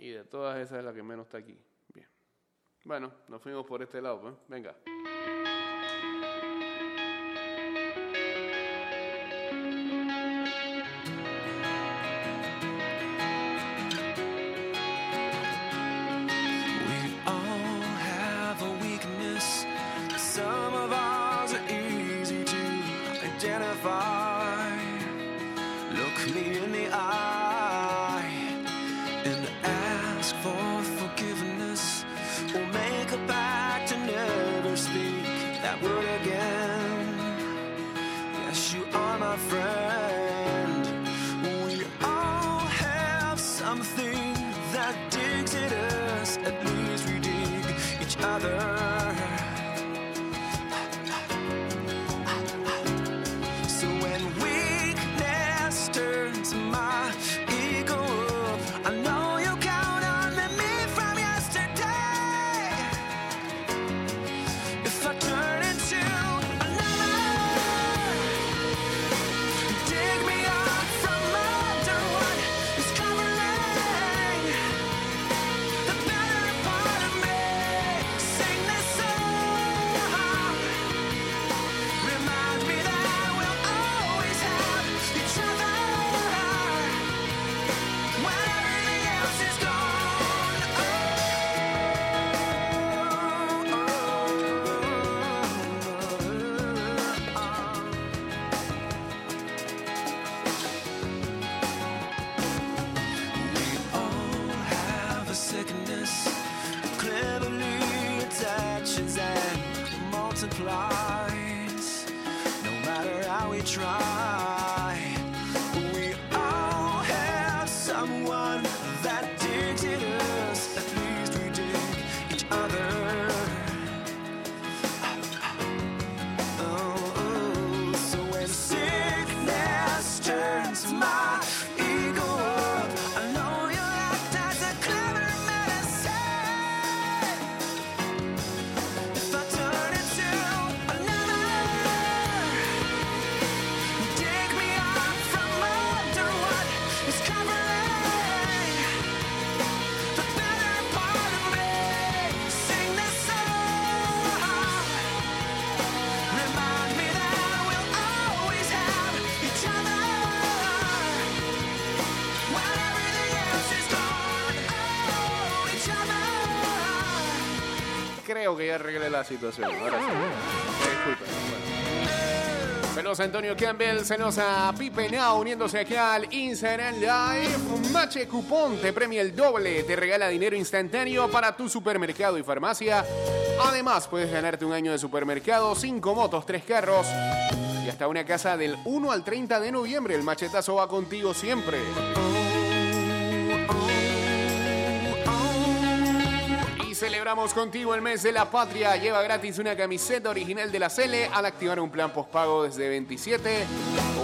Y de todas esas es la que menos está aquí. Bien. Bueno, nos fuimos por este lado, pues. Venga. that did us Que ya arreglé la situación. Ahora sí. Disculpen. Bueno. Antonio Campbell, saludos a Pipe Now uniéndose aquí al Instagram Live. Mache Cupón te premia el doble, te regala dinero instantáneo para tu supermercado y farmacia. Además, puedes ganarte un año de supermercado, 5 motos, 3 carros y hasta una casa del 1 al 30 de noviembre. El machetazo va contigo siempre. Y celebramos contigo el mes de la patria. Lleva gratis una camiseta original de la Cele al activar un plan postpago desde 27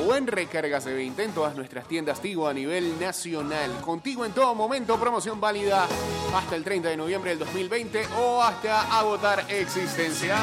o en recargas de 20 en todas nuestras tiendas Tigo a nivel nacional. Contigo en todo momento, promoción válida hasta el 30 de noviembre del 2020 o hasta agotar existencia.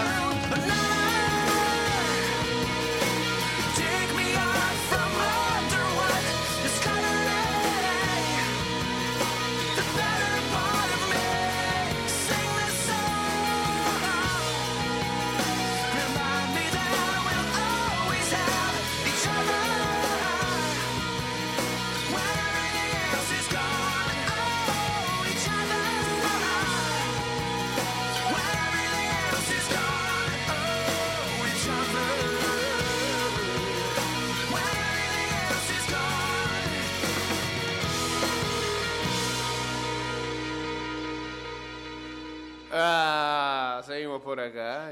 Acá.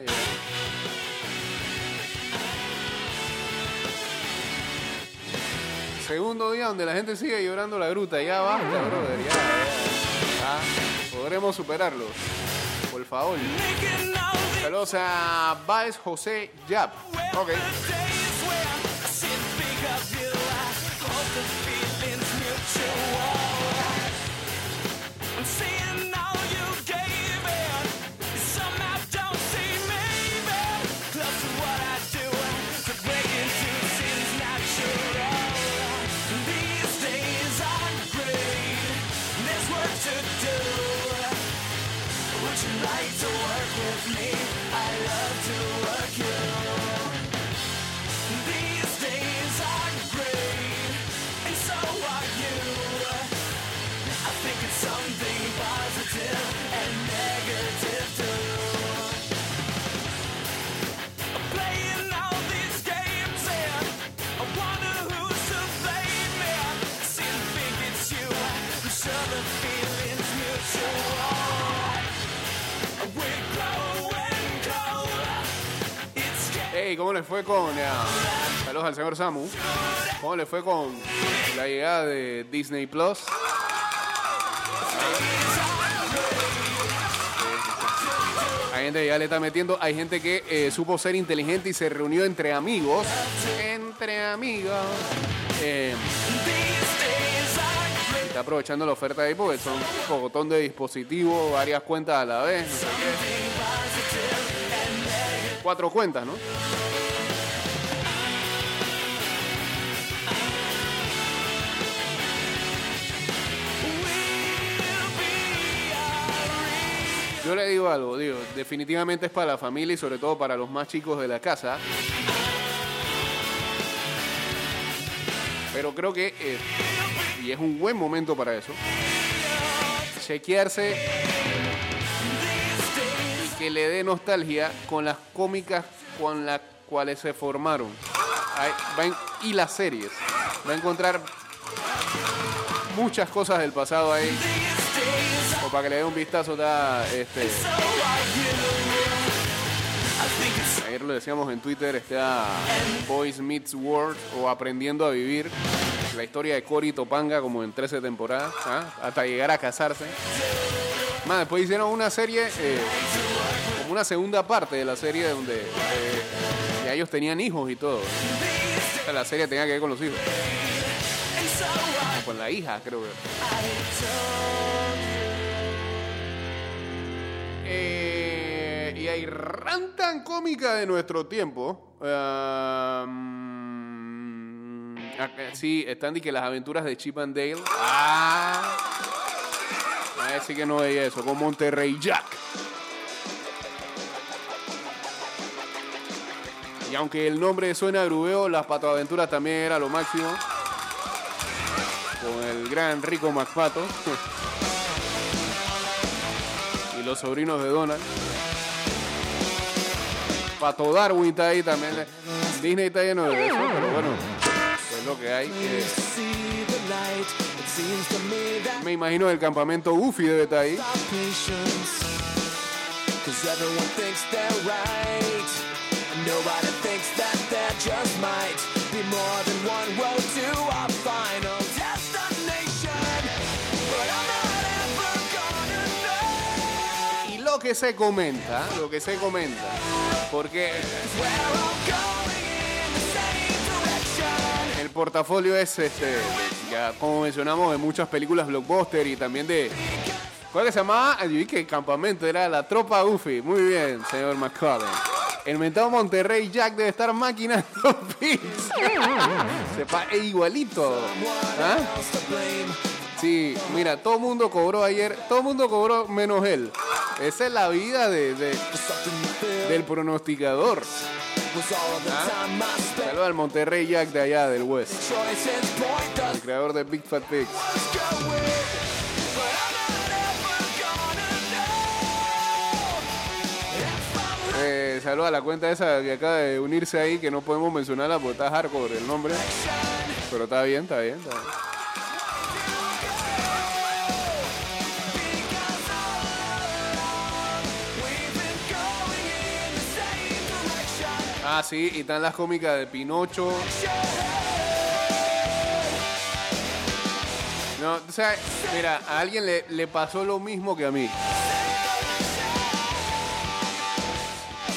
Segundo día donde la gente sigue llorando la gruta. Ya basta. Ah, podremos superarlo. Por favor. Saludos a Baez José Yap. Ok. Hey, ¿cómo le fue con... eh, saludos al señor Samu. ¿Cómo le fue con la llegada de Disney Plus? Hay gente que ya le está metiendo, hay gente que eh, supo ser inteligente y se reunió entre amigos. Entre amigos. Y está aprovechando la oferta ahí porque son un pocotón de dispositivos, varias cuentas a la vez. Cuatro cuentas, ¿no? Yo le digo algo, digo, definitivamente es para la familia y sobre todo para los más chicos de la casa. Pero creo que, eh, y es un buen momento para eso, chequearse que le dé nostalgia con las cómicas con las cuales se formaron. Y las series. Va a encontrar muchas cosas del pasado ahí. O para que le dé un vistazo, está este. Ayer lo decíamos en Twitter, está Boys Meets World o Aprendiendo a Vivir. La historia de Cory Topanga como en 13 temporadas, ¿ah? hasta llegar a casarse. Más, después hicieron una serie, eh, una segunda parte de la serie donde eh, ellos tenían hijos y todo. La serie tenía que ver con los hijos. Con la hija, creo que. Eh, y hay ran tan cómica de nuestro tiempo. Acá sí, están que las aventuras de Chip and Dale. Ah. A sí que no veía eso, con Monterrey Jack. Y aunque el nombre suena grubeo, las patoaventuras también era lo máximo. Con el gran Rico McPato. y los sobrinos de Donald. Pato Darwin está ahí también. Disney está lleno de eso, pero bueno, es lo que hay. Eh, me imagino el campamento Goofy debe estar ahí. Nobody thinks that there just might be more than one road to our final destination. But I'm not ever gonna know Y lo que se comenta, lo que se comenta, porque el portafolio es, este, ya como mencionamos, de muchas películas blockbuster y también de... ¿Cuál que se llamaba? Yo que campamento era la tropa Goofy. Muy bien, señor McCollum. El mentado Monterrey Jack debe estar maquinando pits. Sepa, es igualito. ¿Ah? Sí, mira, todo el mundo cobró ayer, todo el mundo cobró menos él. Esa es la vida de, del pronosticador. spent. Saludos al Monterrey Jack de allá, del West. El creador de Big Fat Pigs. Saludos a la cuenta esa que acaba de unirse ahí, que no podemos mencionarla porque está hardcore el nombre. Pero está bien, está bien, está bien. Ah, sí, y están las cómicas de Pinocho. No, o sea, mira, a alguien le, le pasó lo mismo que a mí.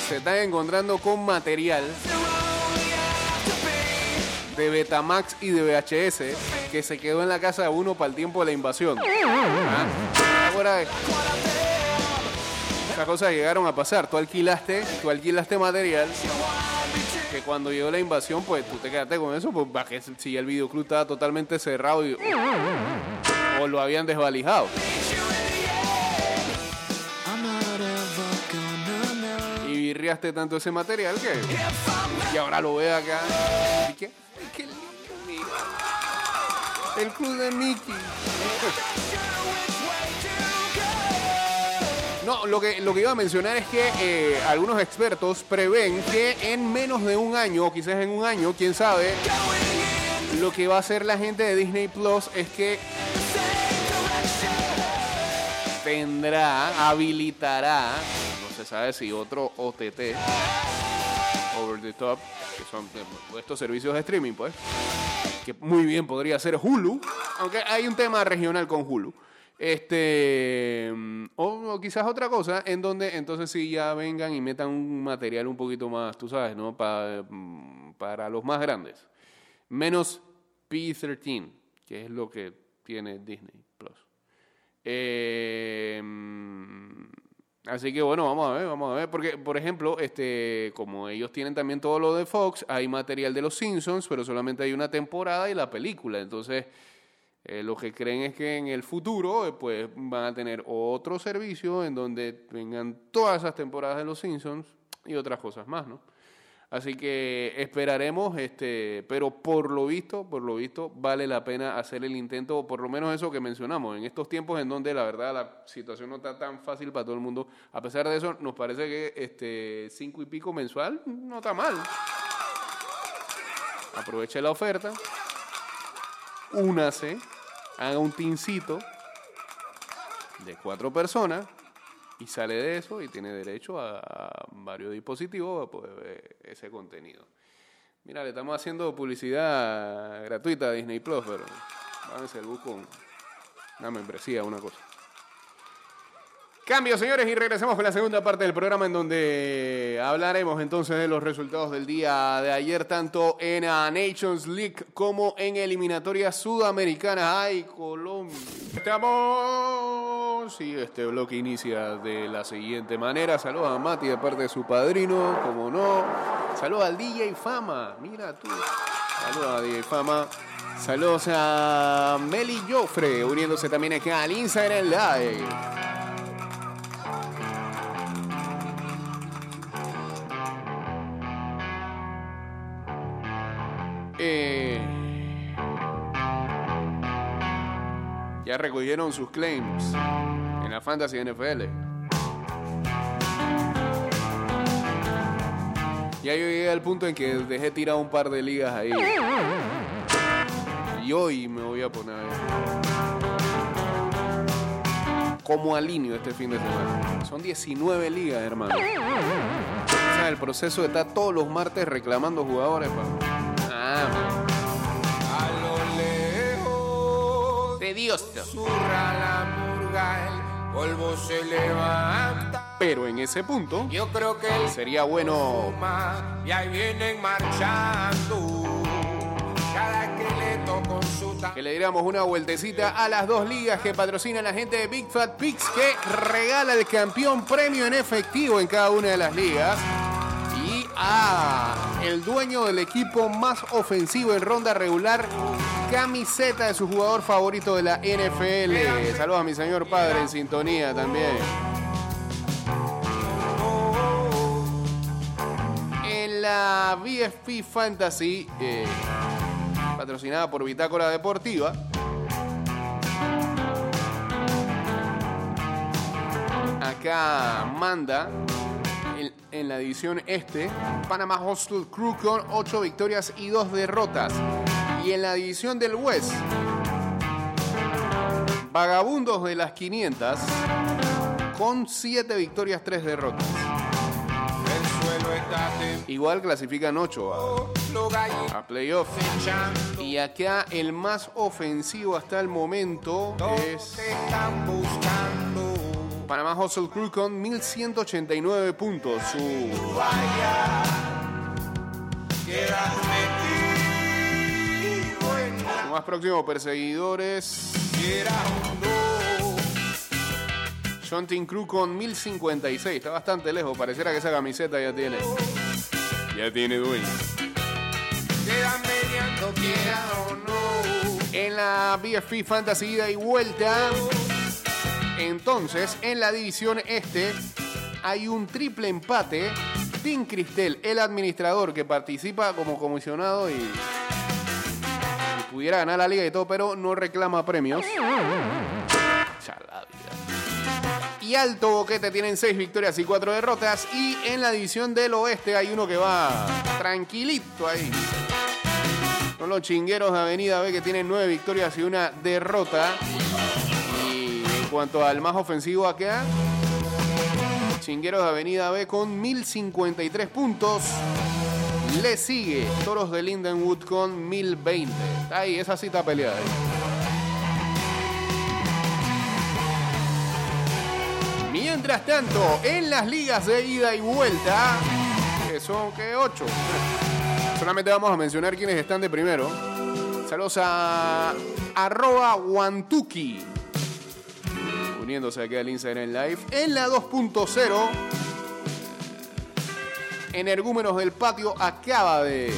Se están encontrando con material de Betamax y de VHS que se quedó en la casa de uno para el tiempo de la invasión. ¿Ah? Esas cosas llegaron a pasar. Tú alquilaste, tú alquilaste material que cuando llegó la invasión, pues tú te quedaste con eso, pues que si el videoclub estaba totalmente cerrado y- o lo habían desvalijado. Virriaste tanto ese material que y ahora lo ve acá. El club de Mickey. No, lo que, lo que iba a mencionar es que eh, algunos expertos prevén que en menos de un año, o quizás en un año, quién sabe, lo que va a hacer la gente de Disney Plus es que tendrá, habilitará, no se sabe si otro OTT, Over the Top, que son eh, estos servicios de streaming, pues, que muy bien podría ser Hulu, aunque hay un tema regional con Hulu. Este, mm, o, quizás otra cosa, en donde entonces sí ya vengan y metan un material un poquito más, tú sabes, ¿no? Pa- mm, para los más grandes. Menos P13, que es lo que tiene Disney. Eh, así que bueno, vamos a ver, vamos a ver. Porque, por ejemplo, este, como ellos tienen también todo lo de Fox, hay material de los Simpsons, pero solamente hay una temporada y la película. Entonces, eh, lo que creen es que en el futuro, eh, pues, van a tener otro servicio en donde vengan todas esas temporadas de los Simpsons y otras cosas más, ¿no? Así que esperaremos, este, pero por lo visto, por lo visto, vale la pena hacer el intento, por lo menos eso que mencionamos, en estos tiempos en donde la verdad la situación no está tan fácil para todo el mundo. A pesar de eso, nos parece que este cinco y pico mensual no está mal. Aproveche la oferta, únase, haga un tincito de cuatro personas y sale de eso y tiene derecho a, varios dispositivos a poder ver ese contenido. Mira, le estamos haciendo publicidad gratuita a Disney Plus, pero váyanse el busco una membresía, una cosa. Cambio, señores, y regresamos con la segunda parte del programa en donde hablaremos entonces de los resultados del día de ayer, tanto en la Nations League como en eliminatorias sudamericanas. ¡Ay, Colombia! Estamos. Sí, este bloque inicia de la siguiente manera. Saludos a Mati de parte de su padrino, como no. Saludos al DJ Fama, mira tú. Saludos a DJ Fama. Saludos a Meli Joffre, uniéndose también acá al Instagram Live. Recogieron sus claims en la Fantasy NFL. Ya yo llegué al punto en que dejé tirar un par de ligas ahí. Y hoy me voy a poner cómo alineo este fin de semana. Son 19 ligas, hermano. El proceso estar todos los martes reclamando jugadores. pa- Ah, se levanta. Pero en ese punto Yo creo que sería bueno fuma y ahí vienen marchando. Cada que le toco su que le diéramos una vueltecita a las dos ligas que patrocinan la gente de Big Fat Picks que regala el campeón premio en efectivo en cada una de las ligas. Y a el dueño del equipo más ofensivo en ronda regular, camiseta de su jugador favorito de la NFL. Saludos a mi señor padre en sintonía también. En la BFP Fantasy, eh, patrocinada por Bitácora Deportiva. Acá manda en, en la división este Panama Hostel Crew con 8 victorias y 2 derrotas. Y en la división del West, Vagabundos de las 500 con 7 victorias, 3 derrotas. Igual clasifican 8 a, a playoff. Y acá el más ofensivo hasta el momento es. Panamá Hustle Crew con 1189 puntos. Su Quedas metido en la su más próximo perseguidor es fiera hondo. Shunting Crew con 1056. Está bastante lejos. Pareciera que esa camiseta ya tiene. Ya tiene dueño. Quedan mediando, quiera o no. En la BFP Fantasy ida y vuelta. Entonces, en la división este hay un triple empate. Tim Cristel, el administrador que participa como comisionado y, pudiera ganar la liga y todo, pero no reclama premios. Y Alto Boquete tienen seis victorias y cuatro derrotas. Y en la división del oeste hay uno que va tranquilito ahí. Son los chingueros de Avenida B que tienen nueve victorias y una derrota. Y cuanto al más ofensivo acá, Chingueros de Avenida B con 1053 puntos. Le sigue Toros de Lindenwood con 1020. Ahí, esa cita peleada. Mientras tanto, en las ligas de ida y vuelta, que son que 8. Solamente vamos a mencionar quiénes están de primero. Saludos a arroba Wantuki. Uniéndose aquí al Instagram Live. En la 2.0, Energúmenos del Patio acaba de...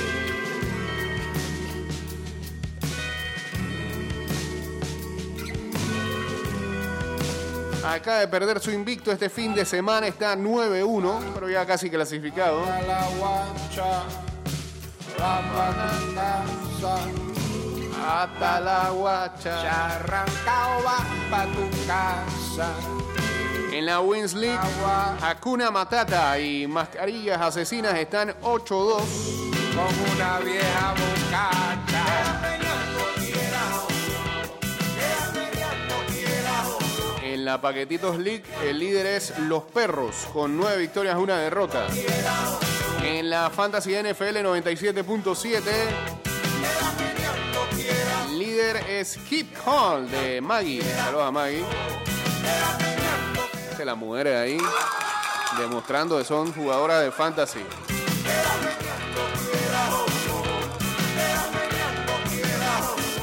Acaba de perder su invicto este fin de semana, está 9-1, pero ya casi clasificado. La guacha, Hasta la guacha. charrancao va pa' tu casa. En la Wins League, Hakuna Matata y Mascarillas Asesinas están 8-2. con una vieja bocacha. En la Paquetitos League, el líder es Los Perros, con 9 victorias, una derrota. En la Fantasy NFL 97.7, es Keep Hall de Maggie. Saludos a Maggie. Que la mujer ahí, demostrando que son jugadoras de fantasy.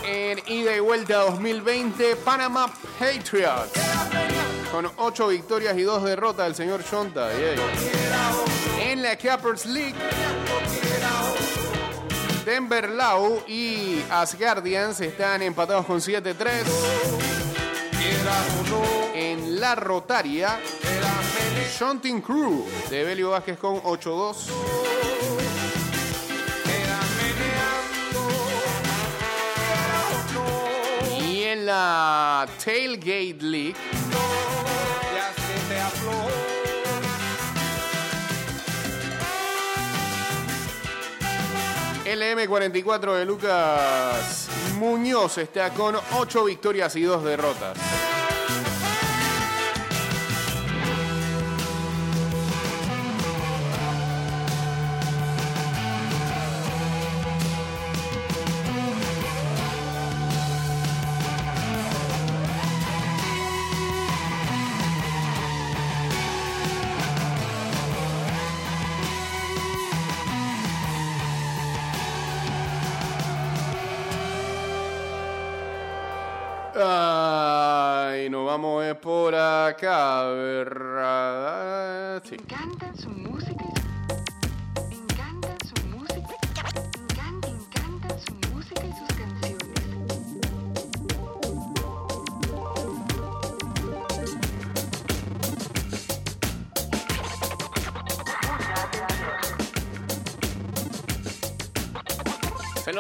En ida y vuelta 2020, Panama Patriots. Con 8 victorias y 2 derrotas del señor Shonta. yay. En la Cappers League, Denver Lau y Asgardians están empatados con 7-3. En la Rotaria, Shunting Crew de Belio Vázquez con 8-2. Y en la Tailgate League, LM44 de Lucas Muñoz está con 8 victorias y 2 derrotas.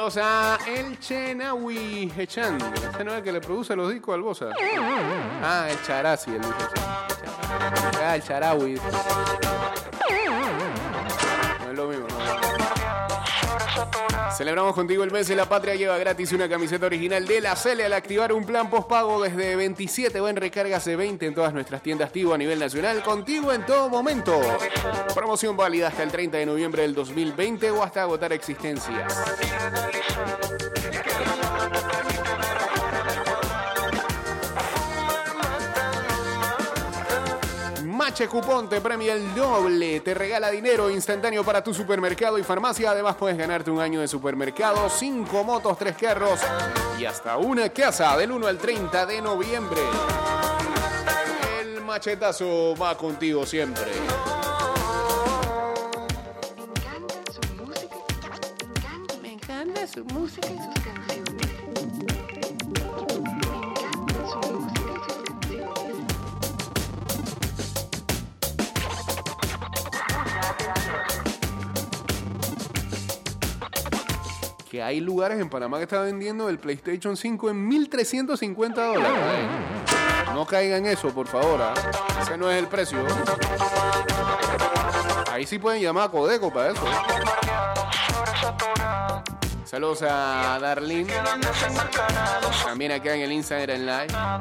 Saludos a El Chenawi Echan. Ese no es el que le produce los discos al Bosa. Ah, el Charasi, el. Ah, el Charawi. Celebramos contigo el mes de la patria. Lleva gratis una camiseta original de la Cele al activar un plan postpago desde 27 o en recargas de 20 en todas nuestras tiendas Tigo a nivel nacional. Contigo en todo momento. Promoción válida hasta el 30 de noviembre del 2020 o hasta agotar existencias. Mache Cupón te premia el doble, te regala dinero instantáneo para tu supermercado y farmacia. Además puedes ganarte un año de supermercado, 5 motos, 3 carros y hasta una casa del 1 al 30 de noviembre. El machetazo va contigo siempre. Me encanta su música y sus canciones. Que hay lugares en Panamá que están vendiendo el PlayStation 5 en 1350 dólares. No caigan eso, por favor. ¿ah? Ese no es el precio. Ahí sí pueden llamar a Codeco para eso. Saludos a Darlene. También acá en el Instagram Live. No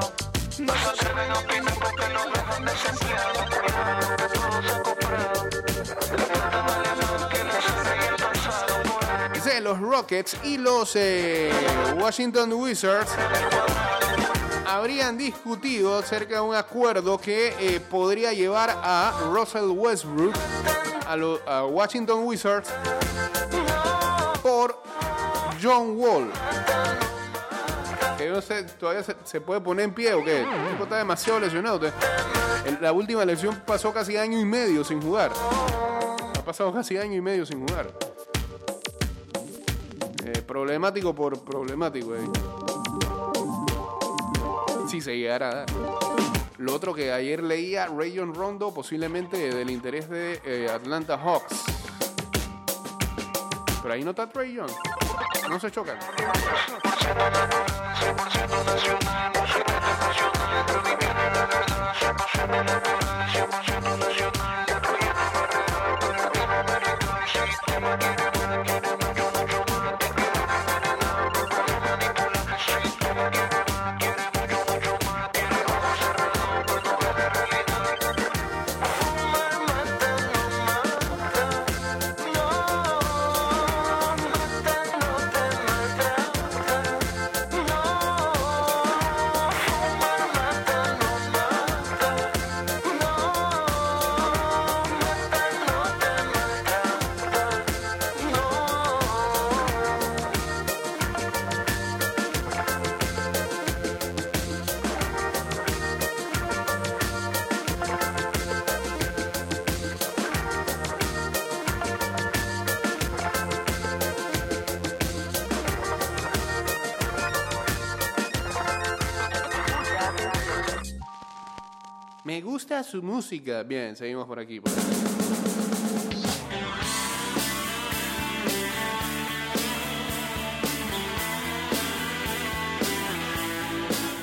se atreven a opinar porque no dejan desempleados. Los Rockets y los eh, Washington Wizards habrían discutido acerca de un acuerdo que eh, podría llevar a Russell Westbrook a, lo- a Washington Wizards por John Wall. Que no sé, todavía se, puede poner en pie o qué. El tipo está demasiado lesionado. La última lesión pasó casi año y medio sin jugar. Ha pasado casi año y medio sin jugar. Eh, problemático por problemático. eh. Si se llegara a dar. Lo otro que ayer leía, Rayon Rondo, posiblemente del interés de eh, Atlanta Hawks. Pero ahí no está Young. No se chocan. Su música. Bien, seguimos por aquí.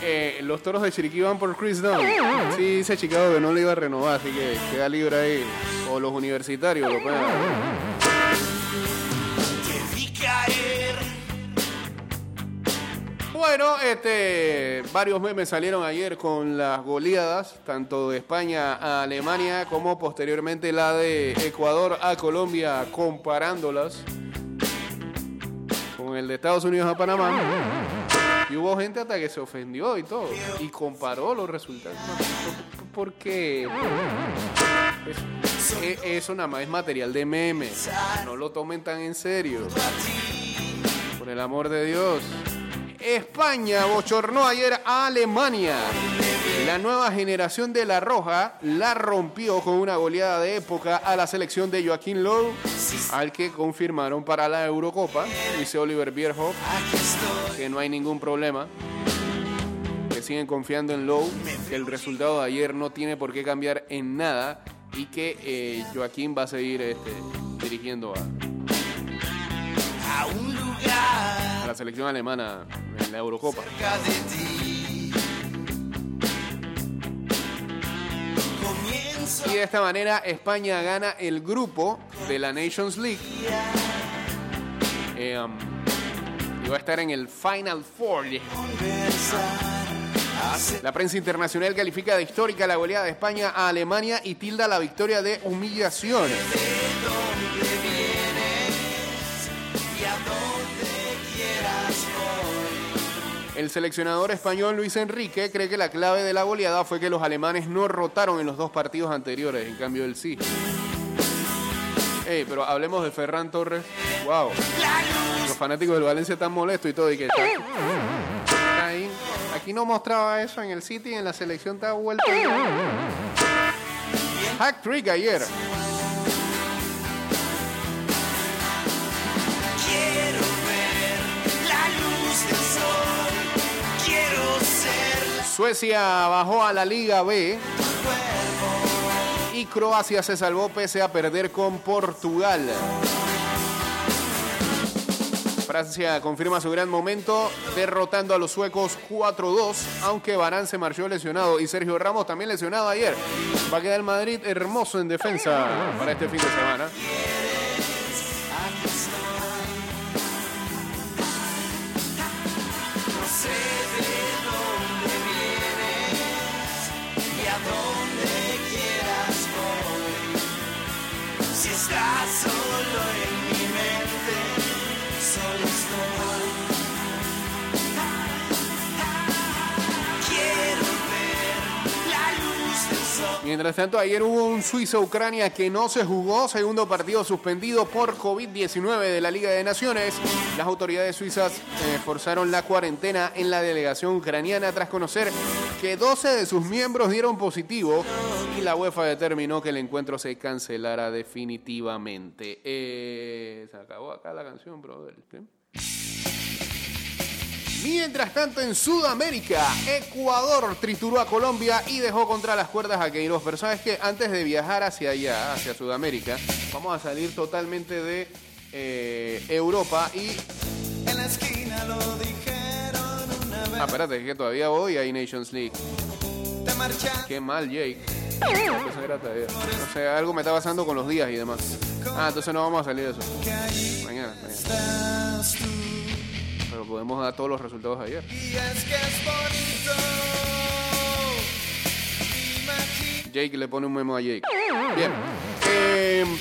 Eh, los toros de Chiriquí van por Chris Dunn. Sí, dice Chicago que no le iba a renovar, así que queda libre ahí. O los universitarios lo pueden. Bueno, este, varios memes salieron ayer con las goleadas, tanto de España a Alemania como posteriormente la de Ecuador a Colombia, comparándolas con el de Estados Unidos a Panamá. Y hubo gente hasta que se ofendió y todo, y comparó los resultados. ¿Por qué? Es- e- eso nada más es material de memes. No lo tomen tan en serio. Por el amor de Dios. España bochornó ayer a Alemania. La nueva generación de La Roja la rompió con una goleada de época a la selección de Joaquín Lowe, al que confirmaron para la Eurocopa. Dice Oliver Bierhoff que no hay ningún problema. Que siguen confiando en Lowe, que el resultado de ayer no tiene por qué cambiar en nada y que eh, Joaquín va a seguir este, dirigiendo a, A la selección alemana en la Eurocopa. Y de esta manera España gana el grupo de la Nations League. Eh, um, y va a estar en el Final Four. La prensa internacional califica de histórica la goleada de España a Alemania y tilda la victoria de humillación. El seleccionador español Luis Enrique cree que la clave de la goleada fue que los alemanes no rotaron en los dos partidos anteriores, en cambio él sí. Ey, pero hablemos de Ferran Torres. Wow. Los fanáticos del Valencia están molestos y todo. Y que. Aquí no mostraba eso en el City, en la selección está vuelto. Hack trick ayer. Suecia bajó a la Liga B y Croacia se salvó pese a perder con Portugal. Francia confirma su gran momento derrotando a los suecos 4-2, aunque Barán se marchó lesionado y Sergio Ramos también lesionado ayer. Va a quedar el Madrid hermoso en defensa para este fin de semana. Hallelujah. Mientras tanto, ayer hubo un Suiza-Ucrania que no se jugó, segundo partido suspendido por COVID-19 de la Liga de Naciones. Las autoridades suizas eh, forzaron la cuarentena en la delegación ucraniana tras conocer que 12 de sus miembros dieron positivo y la UEFA determinó que el encuentro se cancelara definitivamente. Eh, se acabó acá la canción, brother. ¿Qué? Mientras tanto, en Sudamérica, Ecuador trituró a Colombia y dejó contra las cuerdas a Queiroz. Pero sabes que antes de viajar hacia allá, hacia Sudamérica, vamos a salir totalmente de eh, Europa y. En la esquina lo dijeron una vez. Ah, espérate, que todavía hoy hay Nations League. Qué mal, Jake. No sé, algo me está pasando con los días y demás. Ah, entonces no vamos a salir de eso. Mañana, mañana. Podemos dar todos los resultados ayer. Y es que es bonito. Imagina Jake le pone un memo a Jake. Bien. Eh, ojos.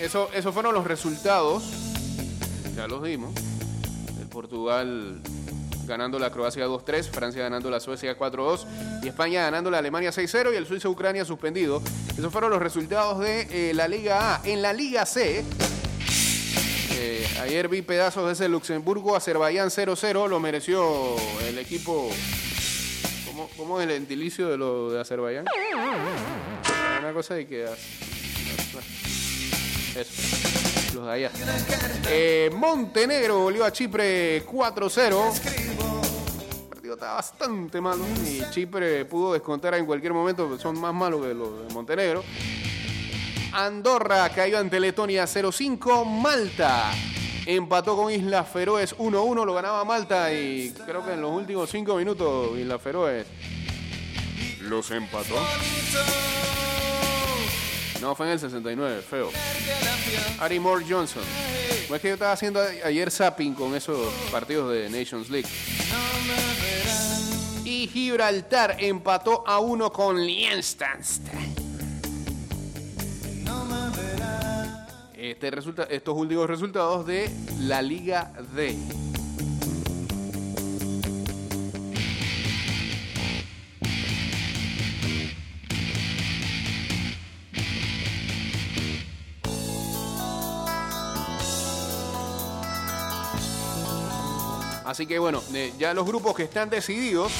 Eso, esos fueron los resultados. Ya los dimos. El Portugal ganando la Croacia 2-3, Francia ganando la Suecia 4-2 y España ganando la Alemania 6-0 y el Suiza-Ucrania suspendido. Esos fueron los resultados de eh, la Liga A. En la Liga C, eh, ayer vi pedazos de ese Luxemburgo-Azerbaiyán 0-0, lo mereció el equipo. ¿Cómo, es el gentilicio de lo de Azerbaiyán? Una cosa de que. Eso. Los de allá. Eh, Montenegro volvió a Chipre 4-0. El partido estaba bastante malo y Chipre pudo descontar en cualquier momento, son más malos que los de Montenegro. Andorra cayó ante Letonia 0-5. Malta empató con Islas Feroes 1-1. Lo ganaba Malta y creo que en los últimos 5 minutos Islas Feroes los empató. No, fue en el 69, feo. Ari Moore Johnson. No es que yo estaba haciendo ayer zapping con esos partidos de Nations League. Y Gibraltar empató a uno con Liechtenstein. Este estos últimos resultados de la Liga D. Así que bueno, eh, ya los grupos que están decididos.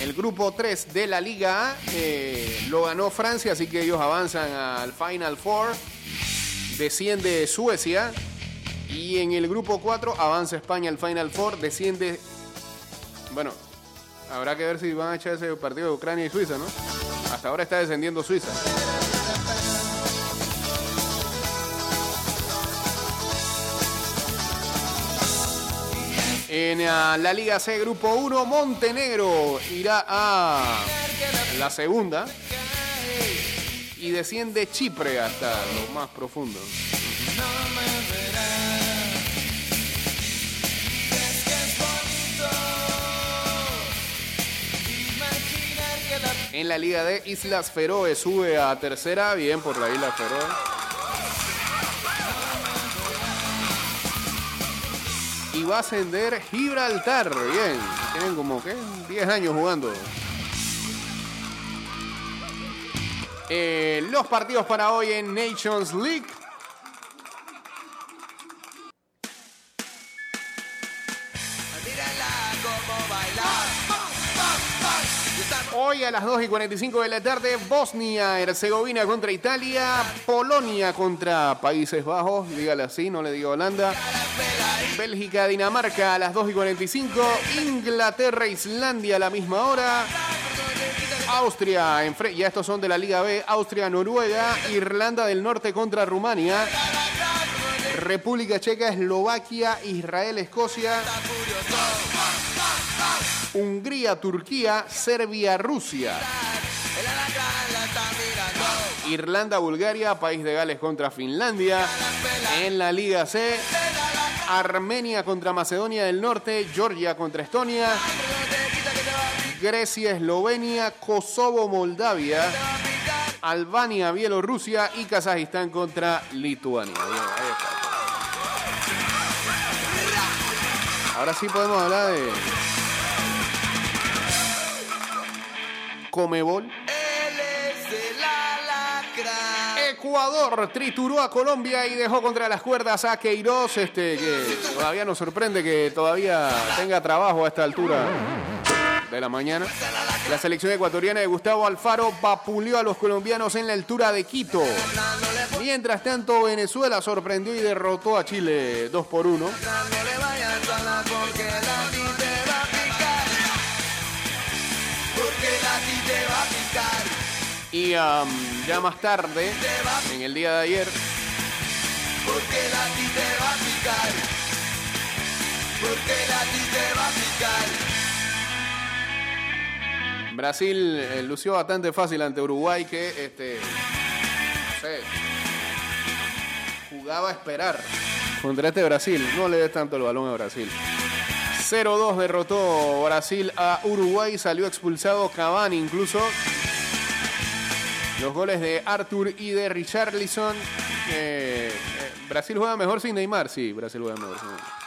El grupo 3 de la Liga A eh, lo ganó Francia, así que ellos avanzan al Final Four. Desciende Suecia. Y en el grupo 4 avanza España al Final Four. Desciende. Bueno, habrá que ver si van a echar ese partido de Ucrania y Suiza, ¿no? Hasta ahora está descendiendo Suiza. En ah, la Liga C, Grupo 1, Montenegro irá a la segunda y desciende Chipre hasta lo más profundo. En la Liga D, Islas Feroe sube a tercera, bien por la Isla Feroe. Y va a ascender Gibraltar, bien. Tienen como, ¿qué? 10 años jugando. Eh, los partidos para hoy en Nations League. Hoy a las 2 y 45 de la tarde, Bosnia, Herzegovina contra Italia, Polonia contra Países Bajos, dígale así, no le digo Holanda. Bélgica, Dinamarca a las 2 y 45, Inglaterra, Islandia a la misma hora. Austria, enfre- ya estos son de la Liga B, Austria, Noruega, Irlanda del Norte contra Rumania. República Checa, Eslovaquia, Israel, Escocia. Hungría, Turquía, Serbia, Rusia. Irlanda, Bulgaria, País de Gales contra Finlandia. En la Liga C, Armenia contra Macedonia del Norte, Georgia contra Estonia, Grecia, Eslovenia, Kosovo, Moldavia, Albania, Bielorrusia y Kazajistán contra Lituania. Bien, ahí está. Ahora sí podemos hablar de Comebol. Ecuador trituró a Colombia y dejó contra las cuerdas a Queiroz, este, que todavía nos sorprende que todavía tenga trabajo a esta altura de la mañana. La selección ecuatoriana de Gustavo Alfaro vapuleó a los colombianos en la altura de Quito. Mientras tanto, Venezuela sorprendió y derrotó a Chile 2 por 1. Y am, ya más tarde, en el día de ayer, Brasil eh, lució bastante fácil ante Uruguay que este no sé, jugaba a esperar contra este Brasil. No le des tanto el balón a Brasil. 0-2 derrotó Brasil a Uruguay, salió expulsado Cavani incluso. Los goles de Arthur y de Richarlison. Eh, Brasil juega mejor sin Neymar, sí, Brasil juega mejor sin Neymar.